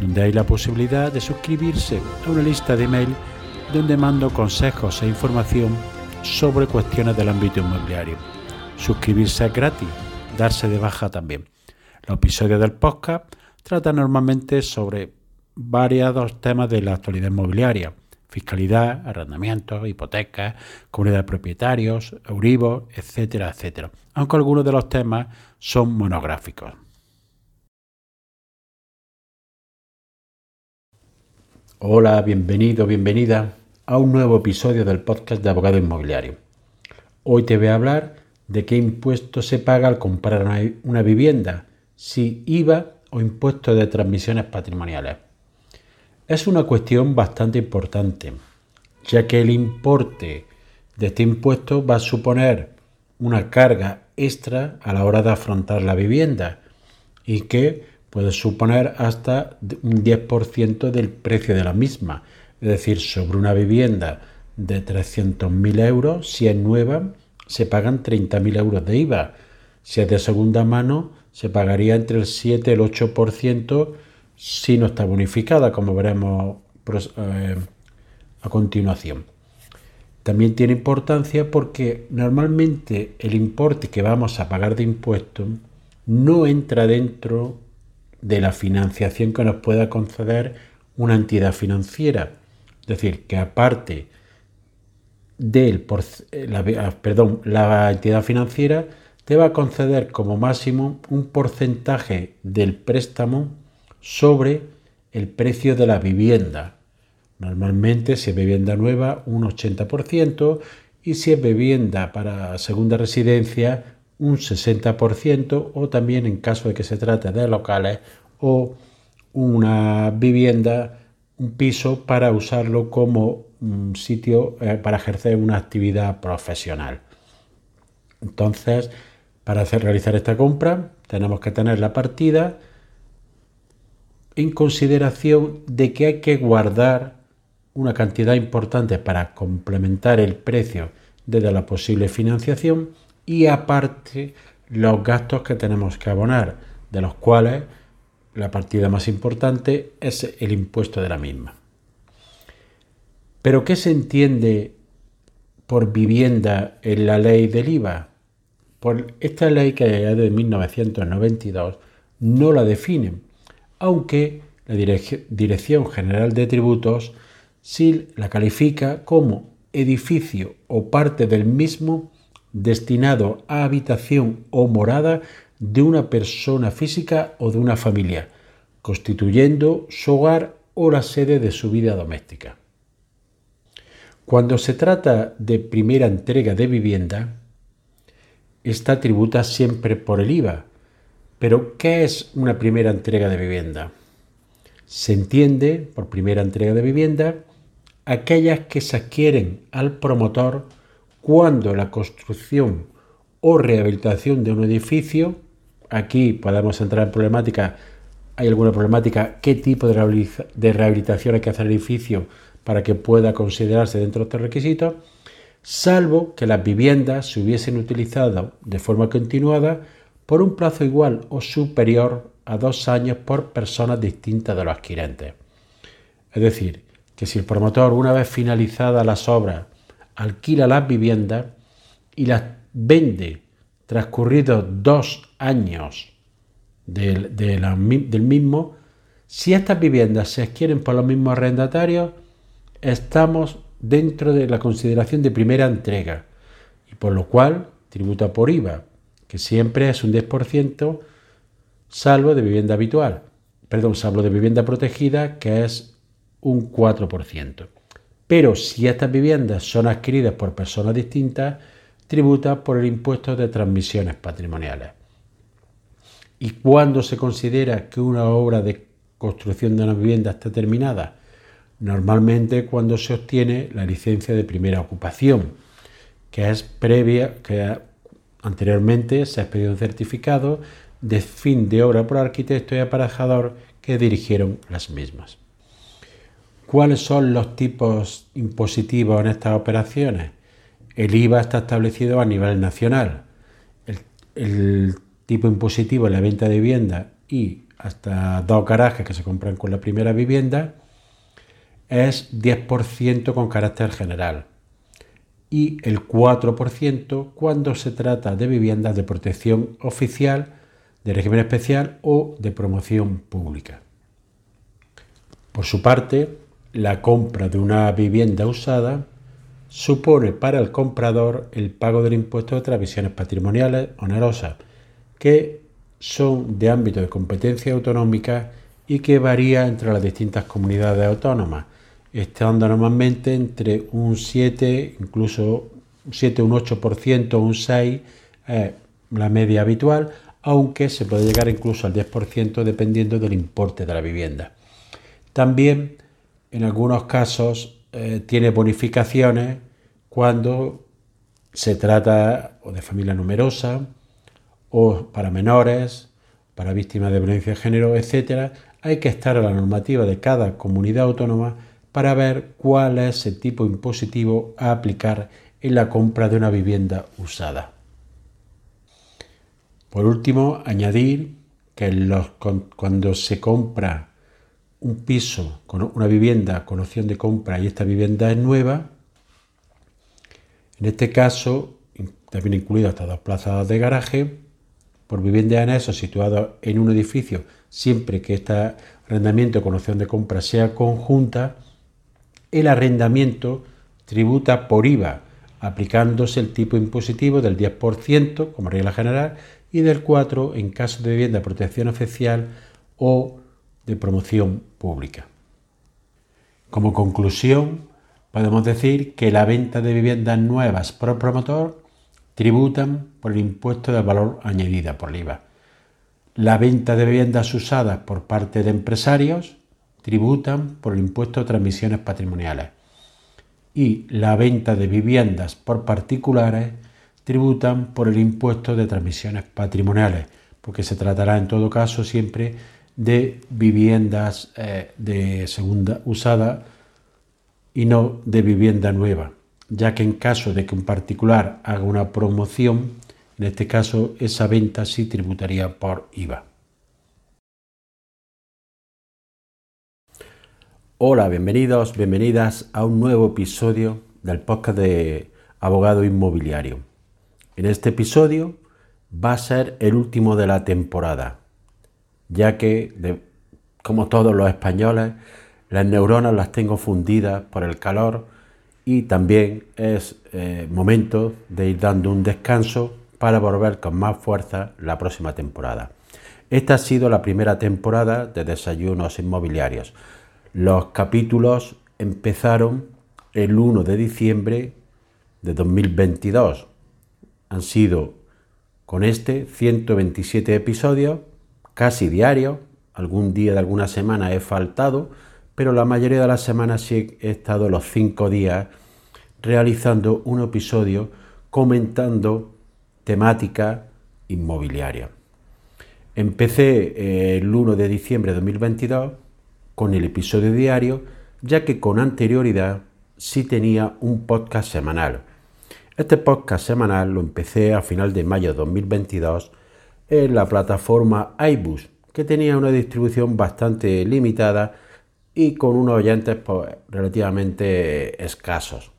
donde hay la posibilidad de suscribirse a una lista de email donde mando consejos e información sobre cuestiones del ámbito inmobiliario. Suscribirse es gratis, darse de baja también. Los episodios del podcast tratan normalmente sobre variados temas de la actualidad inmobiliaria, fiscalidad, arrendamientos, hipotecas, comunidad de propietarios, Euribor, etcétera, etcétera, aunque algunos de los temas son monográficos. Hola, bienvenido, bienvenida a un nuevo episodio del podcast de Abogado Inmobiliario. Hoy te voy a hablar de qué impuesto se paga al comprar una, vivienda, si IVA o impuesto de transmisiones patrimoniales. Es una cuestión bastante importante, ya que el importe de este impuesto va a suponer una carga extra a la hora de afrontar la vivienda y que puede suponer hasta un 10% del precio de la misma. Es decir, sobre una vivienda de 300.000 euros, si es nueva, se pagan 30.000 euros de IVA. Si es de segunda mano, se pagaría entre el 7 y el 8% si no está bonificada, como veremos eh, a continuación. También tiene importancia porque normalmente el importe que vamos a pagar de impuestos no entra dentro de la financiación que nos pueda conceder una entidad financiera. Es decir, que aparte del eh, la, ah, perdón, la entidad financiera te va a conceder como máximo un porcentaje del préstamo sobre el precio de la vivienda. Normalmente si es vivienda nueva un 80% y si es vivienda para segunda residencia un 60% o también en caso de que se trate de locales o una vivienda, un piso para usarlo como sitio eh, para ejercer una actividad profesional. Entonces, para hacer, realizar esta compra tenemos que tener la partida en consideración de que hay que guardar una cantidad importante para complementar el precio desde la posible financiación y aparte los gastos que tenemos que abonar, de los cuales la partida más importante es el impuesto de la misma. Pero ¿qué se entiende por vivienda en la ley del IVA? Por esta ley que es de 1992 no la define, aunque la Dirección General de Tributos sí la califica como edificio o parte del mismo destinado a habitación o morada de una persona física o de una familia, constituyendo su hogar o la sede de su vida doméstica. Cuando se trata de primera entrega de vivienda, esta tributa siempre por el IVA. Pero, ¿qué es una primera entrega de vivienda? Se entiende por primera entrega de vivienda aquellas que se adquieren al promotor cuando la construcción o rehabilitación de un edificio, aquí podemos entrar en problemática, hay alguna problemática, qué tipo de rehabilitación hay que hacer al edificio para que pueda considerarse dentro de estos requisitos, salvo que las viviendas se hubiesen utilizado de forma continuada por un plazo igual o superior a dos años por personas distintas de los adquirentes. Es decir, que si el promotor, una vez finalizadas las obras, alquila las viviendas y las vende transcurridos dos años del, del mismo, si estas viviendas se adquieren por los mismos arrendatarios, estamos dentro de la consideración de primera entrega y por lo cual tributa por IVA, que siempre es un 10%, salvo de vivienda habitual, perdón, salvo de vivienda protegida, que es un 4%. Pero si estas viviendas son adquiridas por personas distintas, tributa por el impuesto de transmisiones patrimoniales. ¿Y cuándo se considera que una obra de construcción de una vivienda está terminada? Normalmente cuando se obtiene la licencia de primera ocupación, que es previa, que anteriormente se ha pedido un certificado de fin de obra por arquitecto y aparejador que dirigieron las mismas. ¿Cuáles son los tipos impositivos en estas operaciones? El IVA está establecido a nivel nacional. El, tipo impositivo en la venta de vivienda y hasta dos garajes que se compran con la primera vivienda, es 10% con carácter general y el 4% cuando se trata de viviendas de protección oficial, de régimen especial o de promoción pública. Por su parte, la compra de una vivienda usada supone para el comprador el pago del impuesto de transmisiones patrimoniales onerosas, que son de ámbito de competencia autonómica y que varía entre las distintas comunidades autónomas, estando normalmente entre un 7, incluso un 7, un 8%, un 6%, la media habitual, aunque se puede llegar incluso al 10% dependiendo del importe de la vivienda. También en algunos casos eh, tiene bonificaciones cuando se trata o de familia numerosa o para menores, para víctimas de violencia de género, etc. Hay que estar a la normativa de cada comunidad autónoma para ver cuál es el tipo impositivo a aplicar en la compra de una vivienda usada. Por último, añadir que cuando se compra un piso, con una vivienda con opción de compra y esta vivienda es nueva, en este caso también incluido hasta dos plazas de garaje, por vivienda en eso situado en un edificio, siempre que este arrendamiento con opción de compra sea conjunta, el arrendamiento tributa por IVA, aplicándose el tipo impositivo del 10% como regla general y del 4% en caso de vivienda de protección oficial o de promoción pública. Como conclusión, podemos decir que la venta de viviendas nuevas por promotor tributan por el impuesto de valor añadida por el IVA. La venta de viviendas usadas por parte de empresarios tributan por el impuesto de transmisiones patrimoniales y la venta de viviendas por particulares tributan por el impuesto de transmisiones patrimoniales, porque se tratará en todo caso siempre de viviendas eh, de segunda usada y no de vivienda nueva, ya que en caso de que un particular haga una promoción, en este caso esa venta sí tributaría por IVA. Hola, bienvenidos, bienvenidas a un nuevo episodio del podcast de Abogado Inmobiliario. En este episodio va a ser el último de la temporada, ya que, como todos los españoles, las neuronas las tengo fundidas por el calor y también es eh, momento de ir dando un descanso para volver con más fuerza la próxima temporada. Esta ha sido la primera temporada de Desayunos Inmobiliarios los capítulos empezaron el 1 de diciembre de 2022. Han sido con este 127 episodios, casi diarios. Algún día de alguna semana he faltado, pero la mayoría de las semanas sí he estado los cinco días realizando un episodio comentando temática inmobiliaria. Empecé eh, el 1 de diciembre de 2022 con el episodio diario, ya que con anterioridad sí tenía un podcast semanal. Este podcast semanal lo empecé a final de mayo de 2022 en la plataforma iBus, que tenía una distribución bastante limitada y con unos oyentes pues, relativamente escasos.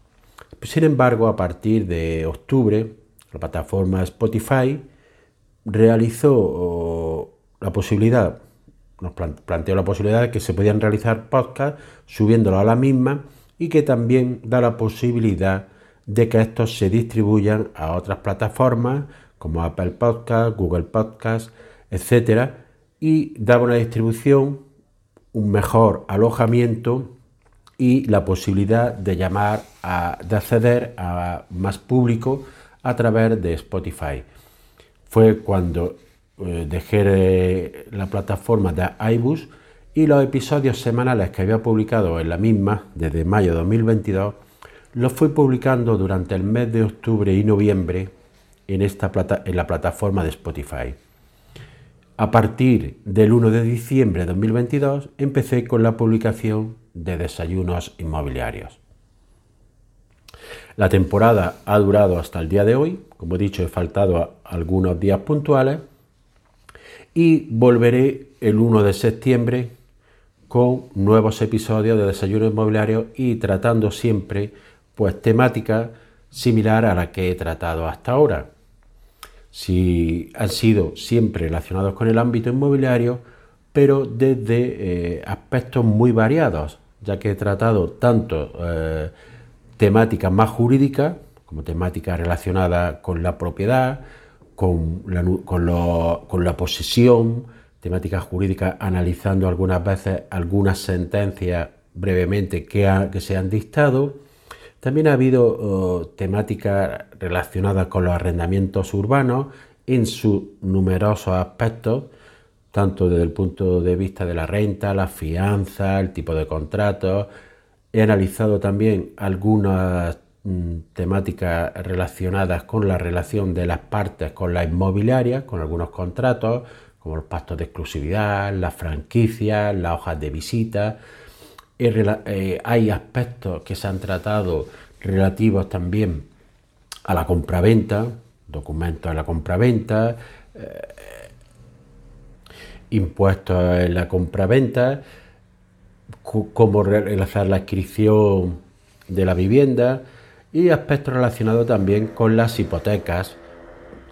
Sin embargo, a partir de octubre, la plataforma Spotify realizó la posibilidad nos planteó la posibilidad de que se podían realizar podcasts subiéndolo a la misma y que también da la posibilidad de que estos se distribuyan a otras plataformas como Apple Podcast, Google Podcast, etcétera, y daba una distribución, un mejor alojamiento y la posibilidad de llamar a, de acceder a más público a través de Spotify. Fue cuando eh, dejé la plataforma de iBus y los episodios semanales que había publicado en la misma desde mayo de 2022 los fui publicando durante el mes de octubre y noviembre en, esta plata, en la plataforma de Spotify. A partir del 1 de diciembre de 2022 empecé con la publicación de desayunos inmobiliarios. La temporada ha durado hasta el día de hoy, como he dicho he faltado algunos días puntuales y volveré el 1 de septiembre con nuevos episodios de Desayuno Inmobiliario y tratando siempre pues temática similar a la que he tratado hasta ahora. Si han sido siempre relacionados con el ámbito inmobiliario, pero desde eh, aspectos muy variados, ya que he tratado tanto eh, temáticas más jurídicas, como temáticas relacionadas con la propiedad, con la, con la posesión, temáticas jurídicas, analizando algunas veces algunas sentencias brevemente que, que se han dictado. También ha habido oh, temáticas relacionadas con los arrendamientos urbanos en sus numerosos aspectos, tanto desde el punto de vista de la renta, la fianza, el tipo de contratos. He analizado también algunas mm, temáticas relacionadas con la relación de las partes con la inmobiliaria, con algunos contratos, como los pactos de exclusividad, las franquicias, las hojas de visita. Eh, hay aspectos que se han tratado relativos también a la compraventa, documentos de la compraventa, eh, impuestos en la compraventa, cómo realizar la inscripción de la vivienda y aspectos relacionados también con las hipotecas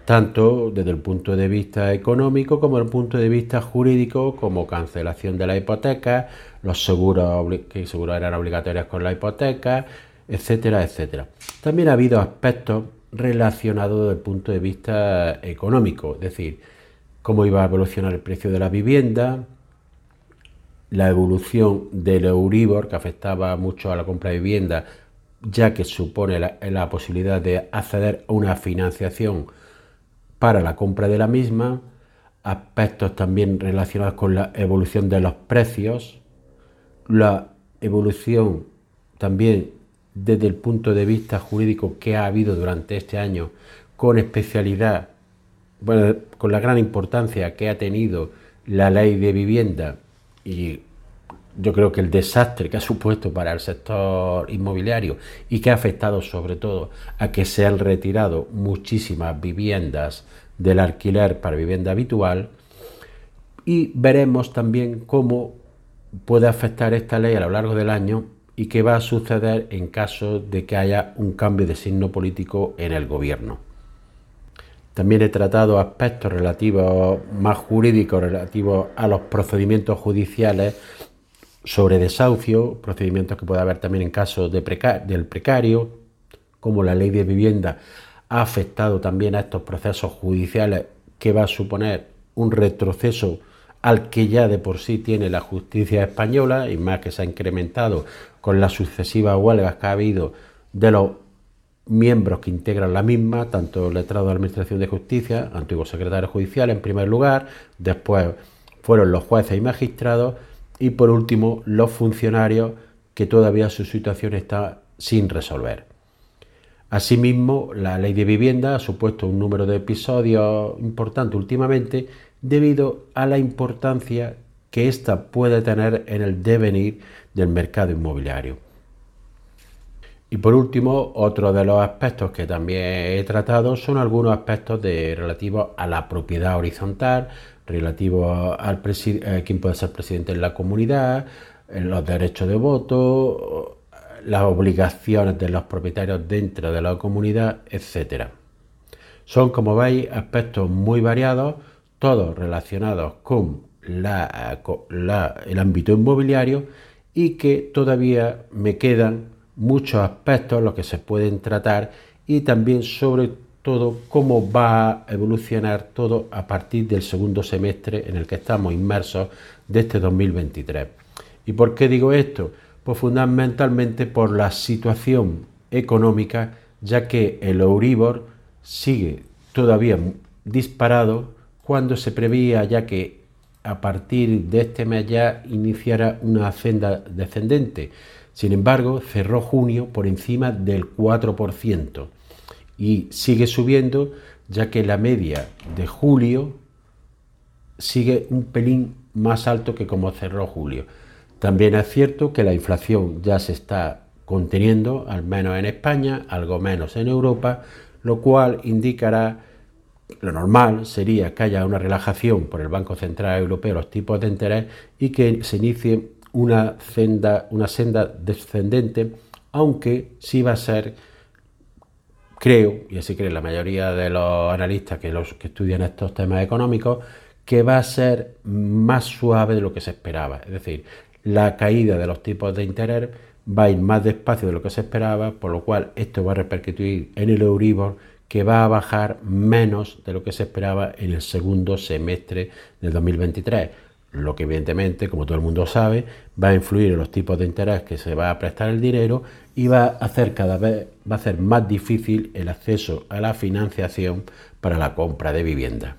tanto desde el punto de vista económico como desde el punto de vista jurídico, como cancelación de la hipoteca, los seguros que seguros eran obligatorios con la hipoteca, etcétera, etcétera. También ha habido aspectos relacionados desde el punto de vista económico, es decir, cómo iba a evolucionar el precio de la vivienda, la evolución del Euribor, que afectaba mucho a la compra de vivienda, ya que supone la posibilidad de acceder a una financiación para la compra de la misma, aspectos también relacionados con la evolución de los precios, la evolución también desde el punto de vista jurídico que ha habido durante este año, con especialidad, bueno, con la gran importancia que ha tenido la ley de vivienda y yo creo que el desastre que ha supuesto para el sector inmobiliario y que ha afectado sobre todo a que se han retirado muchísimas viviendas del alquiler para vivienda habitual y veremos también cómo puede afectar esta ley a lo largo del año y qué va a suceder en caso de que haya un cambio de signo político en el gobierno. También he tratado aspectos relativos más jurídicos relativos a los procedimientos judiciales sobre desahucio, procedimientos que puede haber también en caso de del precario, como la ley de vivienda ha afectado también a estos procesos judiciales que va a suponer un retroceso al que ya de por sí tiene la justicia española y más que se ha incrementado con las sucesivas huelgas que ha habido de los miembros que integran la misma, tanto letrado de Administración de Justicia, antiguo secretario judicial en primer lugar, después fueron los jueces y magistrados y por último los funcionarios que todavía su situación está sin resolver. Asimismo, la ley de vivienda ha supuesto un número de episodios importante últimamente debido a la importancia que ésta puede tener en el devenir del mercado inmobiliario. Y por último, otro de los aspectos que también he tratado son algunos aspectos de, relativos a la propiedad horizontal, relativos al eh, quién puede ser presidente en la comunidad, los derechos de voto, las obligaciones de los propietarios dentro de la comunidad, etc. Son, como veis, aspectos muy variados, todos relacionados con el ámbito inmobiliario y que todavía me quedan muchos aspectos los que se pueden tratar y también sobre todo cómo va a evolucionar todo a partir del segundo semestre en el que estamos inmersos de este 2023. ¿Y por qué digo esto? Pues fundamentalmente por la situación económica, ya que el Euribor sigue todavía disparado cuando se preveía ya que a partir de este mes ya iniciara una senda descendente. Sin embargo, cerró junio por encima del 4% y sigue subiendo ya que la media de julio sigue un pelín más alto que como cerró julio. También es cierto que la inflación ya se está conteniendo, al menos en España, algo menos en Europa, lo cual indicará lo normal sería que haya una relajación por el Banco Central Europeo los tipos de interés y que se inicie una senda, una senda descendente, aunque sí va a ser, creo, y así cree la mayoría de los analistas que, los, que estudian estos temas económicos, que va a ser más suave de lo que se esperaba. Es decir, la caída de los tipos de interés va a ir más despacio de lo que se esperaba, por lo cual esto va a repercutir en el Euribor que va a bajar menos de lo que se esperaba en el segundo semestre del 2023, lo que evidentemente, como todo el mundo sabe, va a influir en los tipos de interés que se va a prestar el dinero y va a hacer cada vez va a hacer más difícil el acceso a la financiación para la compra de vivienda.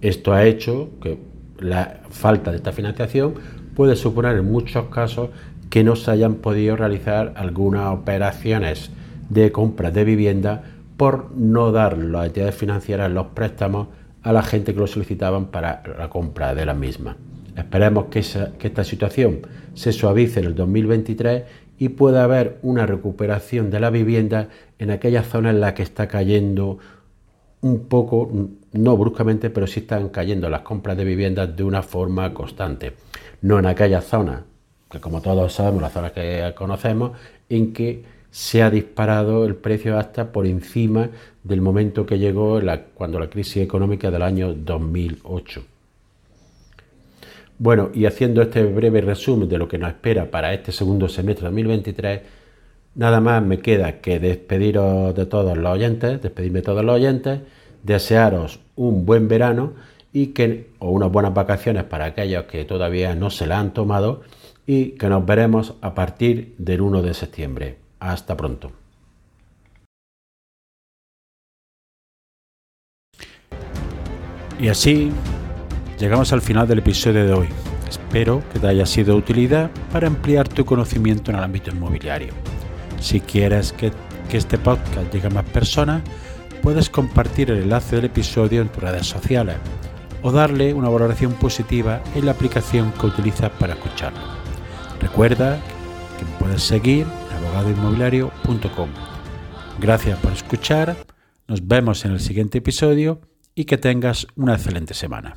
Esto ha hecho que la falta de esta financiación puede suponer en muchos casos que no se hayan podido realizar algunas operaciones de compra de vivienda por no dar las entidades financieras los préstamos a la gente que lo solicitaban para la compra de la misma. Esperemos que, esta situación se suavice en el 2023 y pueda haber una recuperación de la vivienda en aquellas zonas en las que está cayendo un poco, no bruscamente, pero sí están cayendo las compras de viviendas de una forma constante. No en aquellas zonas, que como todos sabemos, las zonas que conocemos, en que se ha disparado el precio hasta por encima del momento que llegó cuando la crisis económica del año 2008. Bueno, y haciendo este breve resumen de lo que nos espera para este segundo semestre de 2023, nada más me queda que despediros de todos los oyentes, despedirme de todos los oyentes, desearos un buen verano y que, o unas buenas vacaciones para aquellos que todavía no se la han tomado y que nos veremos a partir del 1 de septiembre. Hasta pronto. Y así llegamos al final del episodio de hoy. Espero que te haya sido de utilidad para ampliar tu conocimiento en el ámbito inmobiliario. Si quieres que, que este podcast llegue a más personas, puedes compartir el enlace del episodio en tus redes sociales o darle una valoración positiva en la aplicación que utilizas para escucharlo. Recuerda que puedes seguir abogadoinmobiliario.com. Gracias por escuchar, nos vemos en el siguiente episodio y que tengas una excelente semana.